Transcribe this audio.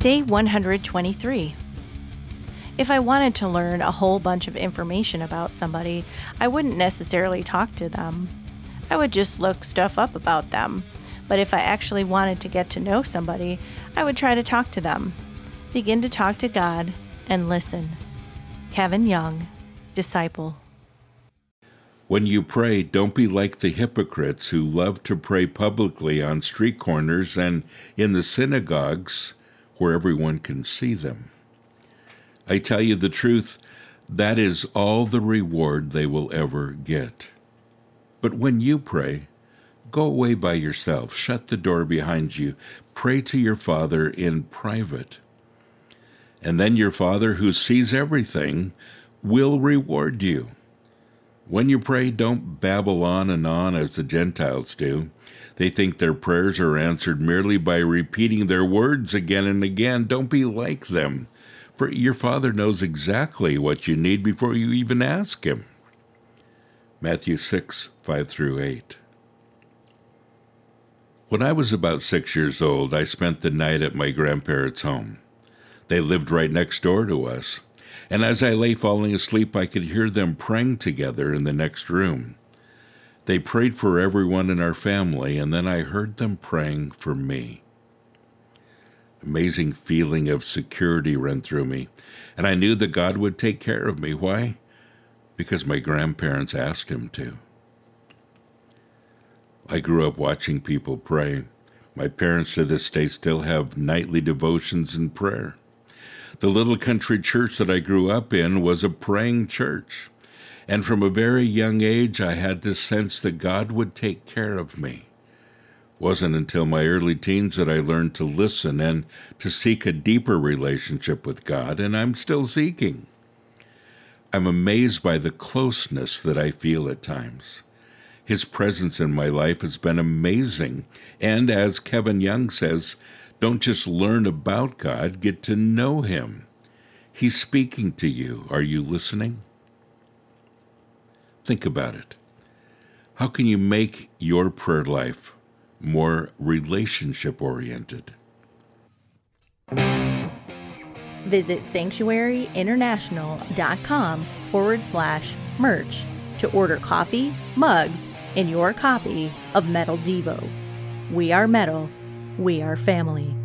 Day 123. If I wanted to learn a whole bunch of information about somebody, I wouldn't necessarily talk to them. I would just look stuff up about them. But if I actually wanted to get to know somebody, I would try to talk to them. Begin to talk to God and listen. Kevin Young, Disciple. When you pray, don't be like the hypocrites who love to pray publicly on street corners and in the synagogues where everyone can see them. I tell you the truth, that is all the reward they will ever get. But when you pray, go away by yourself, shut the door behind you, pray to your Father in private. And then your Father, who sees everything, will reward you. When you pray, don't babble on and on as the Gentiles do. They think their prayers are answered merely by repeating their words again and again. Don't be like them, for your Father knows exactly what you need before you even ask Him. Matthew 6 5 through 8. When I was about six years old, I spent the night at my grandparents' home. They lived right next door to us and as I lay falling asleep, I could hear them praying together in the next room. They prayed for everyone in our family, and then I heard them praying for me. Amazing feeling of security ran through me, and I knew that God would take care of me. Why? Because my grandparents asked Him to. I grew up watching people pray. My parents to this day still have nightly devotions and prayer. The little country church that I grew up in was a praying church. And from a very young age, I had this sense that God would take care of me. Wasn't until my early teens that I learned to listen and to seek a deeper relationship with God, and I'm still seeking. I'm amazed by the closeness that I feel at times. His presence in my life has been amazing, and as Kevin Young says, don't just learn about God, get to know Him. He's speaking to you. Are you listening? Think about it. How can you make your prayer life more relationship oriented? Visit sanctuaryinternational.com forward slash merch to order coffee, mugs, and your copy of Metal Devo. We are metal we are family.